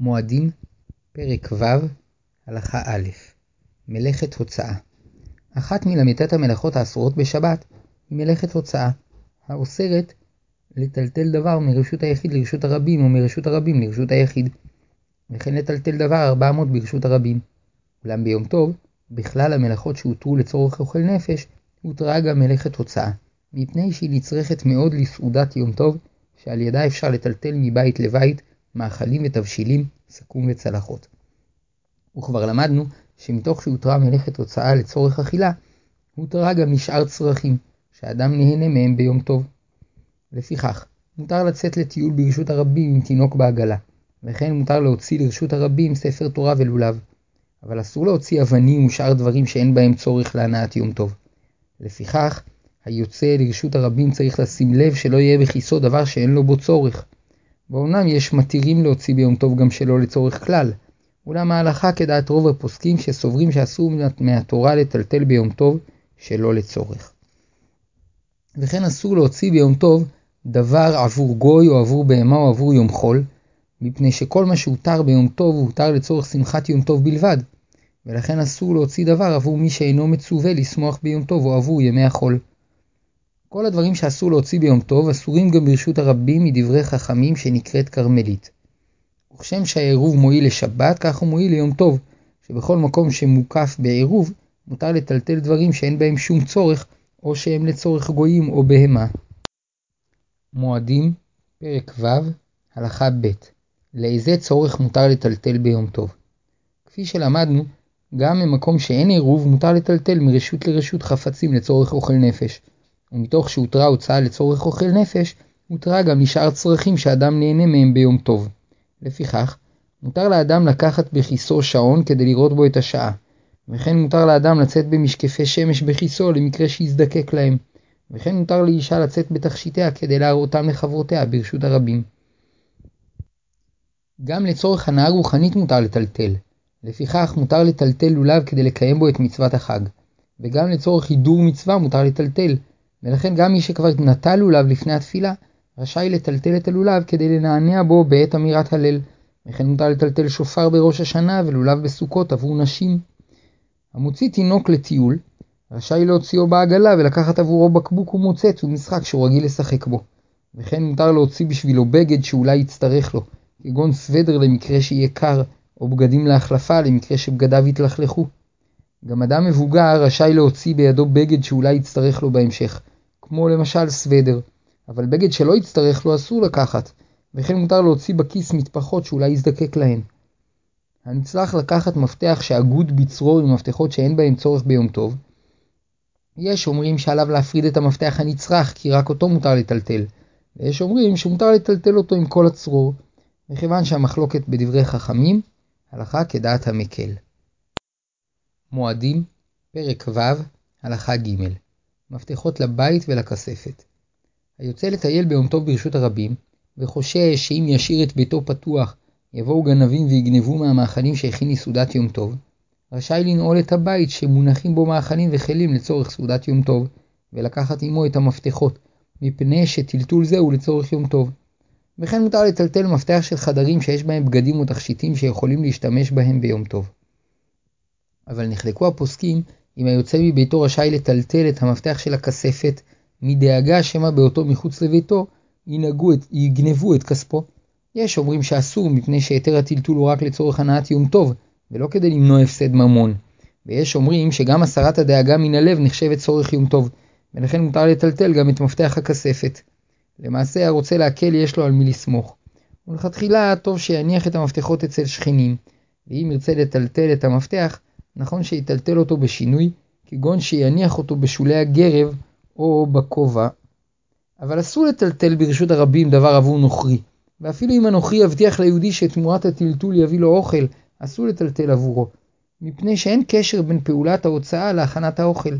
מועדים, פרק ו', הלכה א', מלאכת הוצאה. אחת מל"ט המלאכות האסורות בשבת היא מלאכת הוצאה, האוסרת לטלטל דבר מרשות היחיד לרשות הרבים או מרשות הרבים לרשות היחיד, וכן לטלטל דבר 400 ברשות הרבים. אולם ביום טוב, בכלל המלאכות שהותרו לצורך אוכל נפש, הותרה גם מלאכת הוצאה, מפני שהיא נצרכת מאוד לסעודת יום טוב, שעל ידה אפשר לטלטל מבית לבית מאכלים ותבשילים, סכו"ם וצלחות. וכבר למדנו שמתוך שהותרה מלאכת הוצאה לצורך אכילה, הותרה גם לשאר צרכים, שאדם נהנה מהם ביום טוב. לפיכך, מותר לצאת לטיול ברשות הרבים עם תינוק בעגלה, וכן מותר להוציא לרשות הרבים ספר תורה ולולב. אבל אסור להוציא אבנים ושאר דברים שאין בהם צורך להנאת יום טוב. לפיכך, היוצא לרשות הרבים צריך לשים לב שלא יהיה בכיסו דבר שאין לו בו צורך. ואומנם יש מתירים להוציא ביום טוב גם שלא לצורך כלל, אולם ההלכה כדעת רוב הפוסקים שסוברים שאסור מהתורה לטלטל ביום טוב שלא לצורך. וכן אסור להוציא ביום טוב דבר עבור גוי או עבור בהמה או עבור יום חול, מפני שכל מה שהותר ביום טוב הותר לצורך שמחת יום טוב בלבד, ולכן אסור להוציא דבר עבור מי שאינו מצווה לשמוח ביום טוב או עבור ימי החול. כל הדברים שאסור להוציא ביום טוב אסורים גם ברשות הרבים מדברי חכמים שנקראת כרמלית. וכשם שהעירוב מועיל לשבת, כך הוא מועיל ליום טוב, שבכל מקום שמוקף בעירוב, מותר לטלטל דברים שאין בהם שום צורך, או שהם לצורך גויים או בהמה. מועדים, פרק ו', הלכה ב' לאיזה צורך מותר לטלטל ביום טוב? כפי שלמדנו, גם במקום שאין עירוב מותר לטלטל מרשות לרשות חפצים לצורך אוכל נפש, ומתוך שהותרה הוצאה לצורך אוכל נפש, הותרה גם לשאר צרכים שאדם נהנה מהם ביום טוב. לפיכך, מותר לאדם לקחת בכיסו שעון כדי לראות בו את השעה, וכן מותר לאדם לצאת במשקפי שמש בכיסו למקרה שיזדקק להם, וכן מותר לאישה לצאת בתכשיטיה כדי להראותם לחברותיה ברשות הרבים. גם לצורך הנאה רוחנית מותר לטלטל, לפיכך מותר לטלטל לולב כדי לקיים בו את מצוות החג, וגם לצורך הידור מצווה מותר לטלטל, ולכן גם מי שכבר נטל לולב לפני התפילה, רשאי לטלטל את הלולב כדי לנענע בו בעת אמירת הלל, וכן מותר לטלטל שופר בראש השנה ולולב בסוכות עבור נשים. המוציא תינוק לטיול, רשאי להוציאו בעגלה ולקחת עבורו בקבוק ומוצץ ומשחק שהוא רגיל לשחק בו. וכן מותר להוציא בשבילו בגד שאולי יצטרך לו, כגון סוודר למקרה שיהיה קר, או בגדים להחלפה למקרה שבגדיו יתלכלכו. גם אדם מבוגר רשאי להוציא בידו בגד שאולי יצטרך לו בהמשך, כמו למשל סוודר, אבל בגד שלא יצטרך לו אסור לקחת, וכן מותר להוציא בכיס מטפחות שאולי יזדקק להן. הנצרך לקחת מפתח שאגוד בצרור עם מפתחות שאין בהם צורך ביום טוב. יש אומרים שעליו להפריד את המפתח הנצרך כי רק אותו מותר לטלטל, ויש אומרים שמותר לטלטל אותו עם כל הצרור, מכיוון שהמחלוקת בדברי חכמים, הלכה כדעת המקל. מועדים, פרק ו', הלכה ג' מפתחות לבית ולכספת. היוצא לטייל ביום טוב ברשות הרבים, וחושש שאם ישאיר את ביתו פתוח, יבואו גנבים ויגנבו מהמאכלים שהכין לסעודת יום טוב, רשאי לנעול את הבית שמונחים בו מאכלים וכלים לצורך סעודת יום טוב, ולקחת עמו את המפתחות, מפני שטלטול זה הוא לצורך יום טוב. וכן מותר לטלטל מפתח של חדרים שיש בהם בגדים או תכשיטים שיכולים להשתמש בהם ביום טוב. אבל נחלקו הפוסקים אם היוצא מביתו רשאי לטלטל את המפתח של הכספת, מדאגה שמא באותו מחוץ לביתו ינהגו את, יגנבו את כספו. יש אומרים שאסור מפני שהיתר הטלטול הוא רק לצורך הנעת יום טוב, ולא כדי למנוע הפסד ממון. ויש אומרים שגם הסרת הדאגה מן הלב נחשבת צורך יום טוב, ולכן מותר לטלטל גם את מפתח הכספת. למעשה הרוצה להקל יש לו על מי לסמוך. ולכתחילה טוב שיניח את המפתחות אצל שכנים, ואם ירצה לטלטל את המפתח, נכון שיטלטל אותו בשינוי, כגון שיניח אותו בשולי הגרב או בכובע. אבל אסור לטלטל ברשות הרבים דבר עבור נוכרי, ואפילו אם הנוכרי יבטיח ליהודי שתמורת הטלטול יביא לו אוכל, אסור לטלטל עבורו, מפני שאין קשר בין פעולת ההוצאה להכנת האוכל.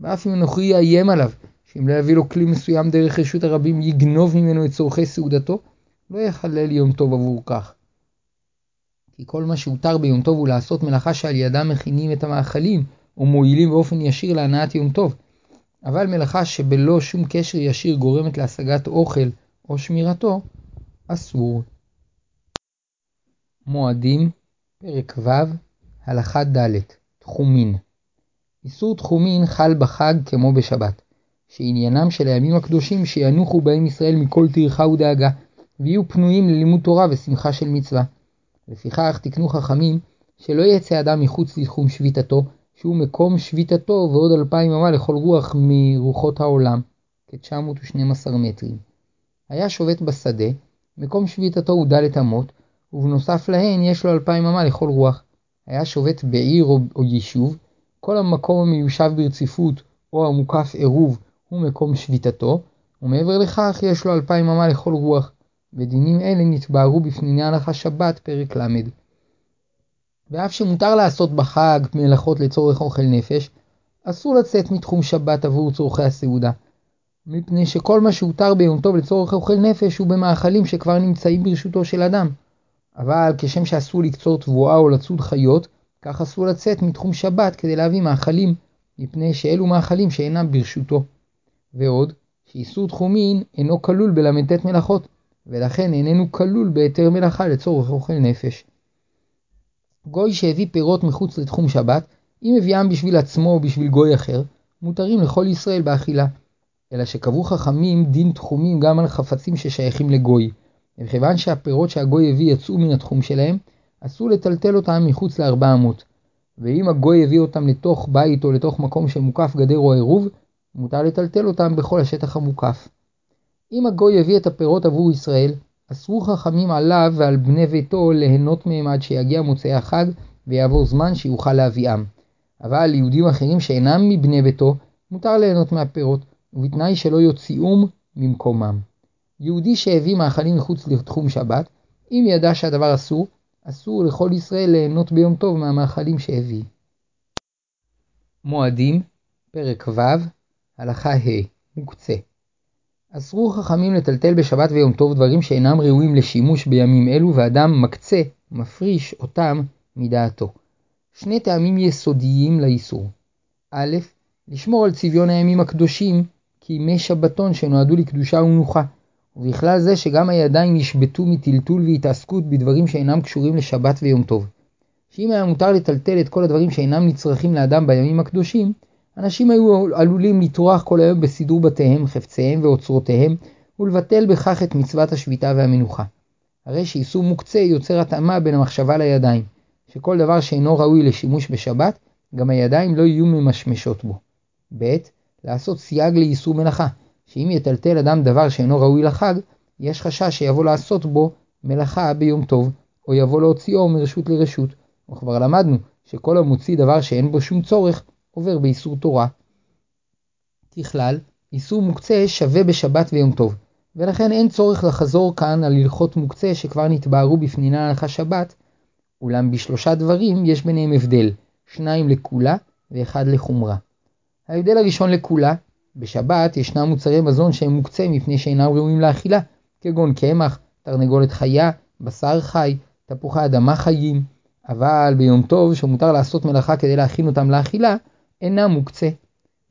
ואף אם הנוכרי יאיים עליו, שאם לא יביא לו כלי מסוים דרך רשות הרבים יגנוב ממנו את צורכי סעודתו, לא יחלל יום טוב עבור כך. כי כל מה שהותר ביום טוב הוא לעשות מלאכה שעל ידם מכינים את המאכלים, או מועילים באופן ישיר להנאת יום טוב. אבל מלאכה שבלא שום קשר ישיר גורמת להשגת אוכל או שמירתו, אסור. מועדים, פרק ו', הלכה ד' תחומין איסור תחומין חל בחג כמו בשבת, שעניינם של הימים הקדושים שינוחו בהם ישראל מכל טרחה ודאגה, ויהיו פנויים ללימוד תורה ושמחה של מצווה. לפיכך תקנו חכמים שלא יצא אדם מחוץ לתחום שביתתו, שהוא מקום שביתתו ועוד אלפיים אמה לכל רוח מרוחות העולם, כ-912 מטרים. היה שובת בשדה, מקום שביתתו הוא ד' אמות, ובנוסף להן יש לו אלפיים אמה לכל רוח. היה שובת בעיר או, או יישוב, כל המקום המיושב ברציפות או המוקף עירוב הוא מקום שביתתו, ומעבר לכך יש לו אלפיים אמה לכל רוח, ודינים אלה נתבהרו בפניני הלכה שבת פרק ל'. ואף שמותר לעשות בחג מלאכות לצורך אוכל נפש, אסור לצאת מתחום שבת עבור צורכי הסעודה, מפני שכל מה שהותר ביום טוב לצורך אוכל נפש הוא במאכלים שכבר נמצאים ברשותו של אדם. אבל כשם שאסור לקצור תבואה או לצוד חיות, כך אסור לצאת מתחום שבת כדי להביא מאכלים, מפני שאלו מאכלים שאינם ברשותו. ועוד, שאיסור תחומין אינו כלול בל"ט מלאכות, ולכן איננו כלול בהיתר מלאכה לצורך אוכל נפש. גוי שהביא פירות מחוץ לתחום שבת, אם הביאם בשביל עצמו או בשביל גוי אחר, מותרים לכל ישראל באכילה. אלא שקבעו חכמים דין תחומים גם על חפצים ששייכים לגוי. וכיוון שהפירות שהגוי הביא יצאו מן התחום שלהם, אסור לטלטל אותם מחוץ לארבע אמות. ואם הגוי הביא אותם לתוך בית או לתוך מקום שמוקף גדר או עירוב, מותר לטלטל אותם בכל השטח המוקף. אם הגוי הביא את הפירות עבור ישראל, אסרו חכמים עליו ועל בני ביתו ליהנות מהם עד שיגיע מוצאי החג ויעבור זמן שיוכל להביאם. אבל ליהודים אחרים שאינם מבני ביתו, מותר ליהנות מהפירות, ובתנאי שלא יוציאום ממקומם. יהודי שהביא מאכלים מחוץ לתחום שבת, אם ידע שהדבר אסור, אסור לכל ישראל ליהנות ביום טוב מהמאכלים שהביא. מועדים, פרק ו', הלכה ה', מוקצה. אסרו חכמים לטלטל בשבת ויום טוב דברים שאינם ראויים לשימוש בימים אלו, ואדם מקצה, מפריש אותם מדעתו. שני טעמים יסודיים לאיסור. א', לשמור על צביון הימים הקדושים כימי שבתון שנועדו לקדושה ומנוחה, ובכלל זה שגם הידיים ישבתו מטלטול והתעסקות בדברים שאינם קשורים לשבת ויום טוב. שאם היה מותר לטלטל את כל הדברים שאינם נצרכים לאדם בימים הקדושים, אנשים היו עלולים לטרוח כל היום בסידור בתיהם, חפציהם ואוצרותיהם, ולבטל בכך את מצוות השביתה והמנוחה. הרי שאיסור מוקצה יוצר התאמה בין המחשבה לידיים, שכל דבר שאינו ראוי לשימוש בשבת, גם הידיים לא יהיו ממשמשות בו. ב. לעשות סייג לאיסור מלאכה, שאם יטלטל אדם דבר שאינו ראוי לחג, יש חשש שיבוא לעשות בו מלאכה ביום טוב, או יבוא להוציאו מרשות לרשות. וכבר למדנו שכל המוציא דבר שאין בו שום צורך, עובר באיסור תורה. ככלל, איסור מוקצה שווה בשבת ויום טוב, ולכן אין צורך לחזור כאן על הלכות מוקצה שכבר נתבהרו בפנינה הלכה שבת, אולם בשלושה דברים יש ביניהם הבדל, שניים לקולה ואחד לחומרה. ההבדל הראשון לקולה, בשבת ישנם מוצרי מזון שהם מוקצה מפני שאינם ראויים לאכילה, כגון קמח, תרנגולת חיה, בשר חי, תפוחי אדמה חיים, אבל ביום טוב שמותר לעשות מלאכה כדי להכין אותם לאכילה, אינם מוקצה.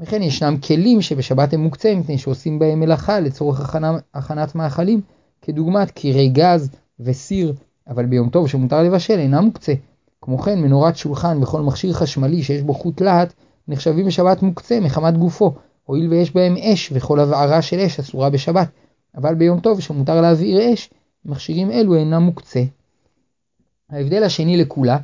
וכן ישנם כלים שבשבת הם מוקצה מפני שעושים בהם מלאכה לצורך הכנה, הכנת מאכלים, כדוגמת קירי גז וסיר, אבל ביום טוב שמותר לבשל אינם מוקצה. כמו כן מנורת שולחן וכל מכשיר חשמלי שיש בו חוט להט נחשבים בשבת מוקצה מחמת גופו, הואיל ויש בהם אש וכל הבערה של אש אסורה בשבת, אבל ביום טוב שמותר להבעיר אש, מכשירים אלו אינם מוקצה. ההבדל השני לכולה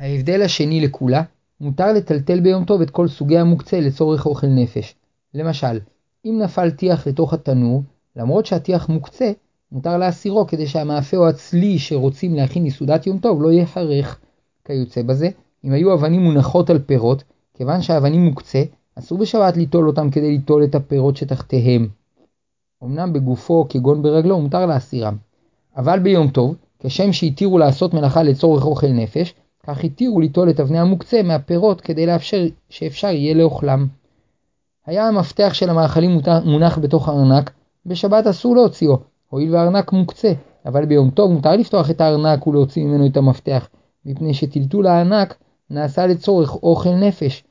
ההבדל השני לכולה, מותר לטלטל ביום טוב את כל סוגי המוקצה לצורך אוכל נפש. למשל, אם נפל טיח לתוך התנור, למרות שהטיח מוקצה, מותר להסירו כדי שהמאפה או הצלי שרוצים להכין לסעודת יום טוב לא יחרך. כיוצא בזה, אם היו אבנים מונחות על פירות, כיוון שהאבנים מוקצה, אסור בשבת ליטול אותם כדי ליטול את הפירות שתחתיהם. אמנם בגופו כגון ברגלו מותר להסירם. אבל ביום טוב, כשם שהתירו לעשות מלאכה לצורך אוכל נפש, כך התירו ליטול את אבני המוקצה מהפירות כדי לאפשר שאפשר יהיה לאוכלם. היה המפתח של המאכלים מונח בתוך הארנק, בשבת אסור להוציאו, הואיל והארנק מוקצה, אבל ביום טוב מותר לפתוח את הארנק ולהוציא ממנו את המפתח, מפני שטלטול הארנק נעשה לצורך אוכל נפש.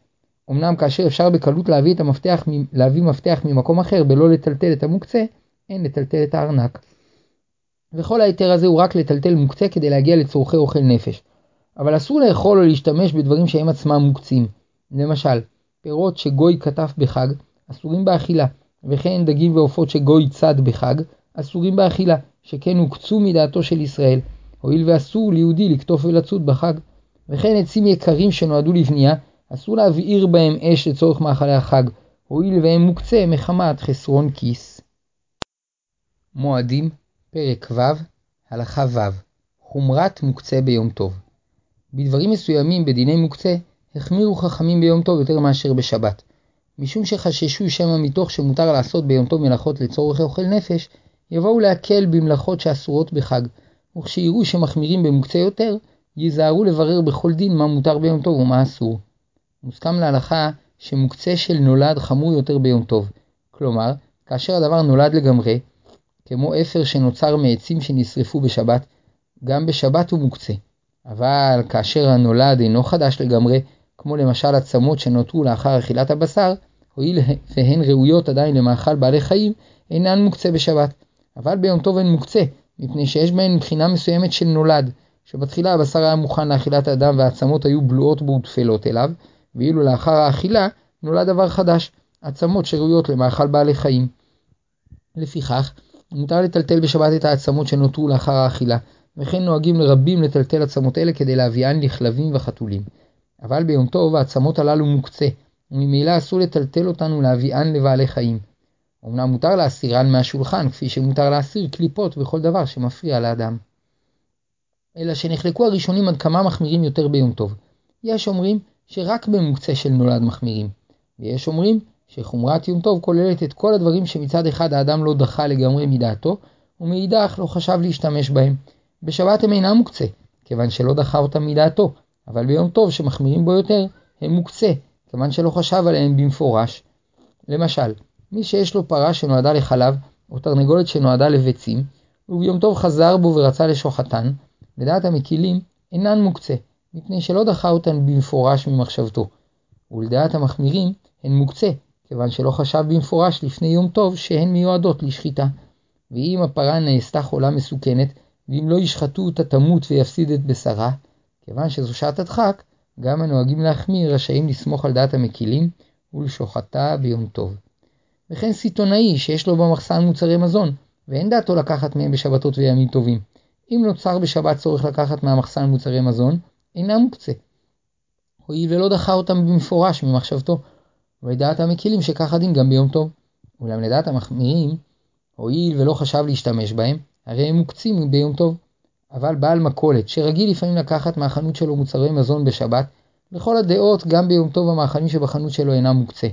אמנם כאשר אפשר בקלות להביא, המפתח, להביא מפתח ממקום אחר בלא לטלטל את המוקצה, אין לטלטל את הארנק. וכל ההיתר הזה הוא רק לטלטל מוקצה כדי להגיע לצורכי אוכל נפש. אבל אסור לאכול או להשתמש בדברים שהם עצמם מוקצים. למשל, פירות שגוי כתף בחג, אסורים באכילה, וכן דגים ועופות שגוי צד בחג, אסורים באכילה, שכן הוקצו מדעתו של ישראל, הואיל ואסור ליהודי לקטוף ולצוד בחג. וכן עצים יקרים שנועדו לבנייה, אסור להבעיר בהם אש לצורך מאכלי החג, הואיל והם מוקצה מחמת חסרון כיס. מועדים, פרק ו', הלכה ו', חומרת מוקצה ביום טוב. בדברים מסוימים בדיני מוקצה, החמירו חכמים ביום טוב יותר מאשר בשבת. משום שחששו שמא מתוך שמותר לעשות ביום טוב מלאכות לצורך אוכל נפש, יבואו להקל במלאכות שאסורות בחג, וכשיראו שמחמירים במוקצה יותר, ייזהרו לברר בכל דין מה מותר ביום טוב ומה אסור. מוסכם להלכה שמוקצה של נולד חמור יותר ביום טוב. כלומר, כאשר הדבר נולד לגמרי, כמו אפר שנוצר מעצים שנשרפו בשבת, גם בשבת הוא מוקצה. אבל כאשר הנולד אינו חדש לגמרי, כמו למשל עצמות שנותרו לאחר אכילת הבשר, הואיל והן ראויות עדיין למאכל בעלי חיים, אינן מוקצה בשבת. אבל ביום טוב הן מוקצה, מפני שיש בהן מבחינה מסוימת של נולד, שבתחילה הבשר היה מוכן לאכילת האדם והעצמות היו בלועות בו וטפלות אליו, ואילו לאחר האכילה נולד דבר חדש, עצמות שראויות למאכל בעלי חיים. לפיכך, מותר לטלטל בשבת את העצמות שנותרו לאחר האכילה, וכן נוהגים לרבים לטלטל עצמות אלה כדי להביאן לכלבים וחתולים. אבל ביום טוב העצמות הללו מוקצה, וממילא אסור לטלטל אותן ולהביאן לבעלי חיים. אמנם מותר להסירן מהשולחן, כפי שמותר להסיר קליפות וכל דבר שמפריע לאדם. אלא שנחלקו הראשונים עד כמה מחמירים יותר ביום טוב. יש אומרים שרק במוקצה של נולד מחמירים, ויש אומרים שחומרת יום טוב כוללת את כל הדברים שמצד אחד האדם לא דחה לגמרי מדעתו, ומאידך לא חשב להשתמש בהם. בשבת הם אינם מוקצה, כיוון שלא דחה אותם מדעתו, אבל ביום טוב שמחמירים בו יותר, הם מוקצה, כיוון שלא חשב עליהם במפורש. למשל, מי שיש לו פרה שנועדה לחלב, או תרנגולת שנועדה לביצים, וביום טוב חזר בו ורצה לשוחטן, לדעת המקילים אינן מוקצה, מפני שלא דחה אותן במפורש ממחשבתו. ולדעת המחמירים הן מוקצה, כיוון שלא חשב במפורש לפני יום טוב שהן מיועדות לשחיטה. ואם הפרה נעשתה חולה מסוכנת, ואם לא ישחטו אותה תמות ויפסיד את בשרה, כיוון שזו שעת הדחק, גם הנוהגים להחמיר רשאים לסמוך על דעת המקילים ולשוחטה ביום טוב. וכן סיטונאי שיש לו במחסן מוצרי מזון, ואין דעתו לקחת מהם בשבתות וימים טובים. אם נוצר בשבת צורך לקחת מהמחסן מוצרי מזון, אינה מוקצה. הואיל ולא דחה אותם במפורש ממחשבתו, ולדעת המקילים שכך הדין גם ביום טוב. אולם לדעת המחמירים, הואיל ולא חשב להשתמש בהם, הרי הם מוקצים ביום טוב. אבל בעל מכולת, שרגיל לפעמים לקחת מהחנות שלו מוצרי מזון בשבת, לכל הדעות גם ביום טוב המאכלים שבחנות שלו אינם מוקצה.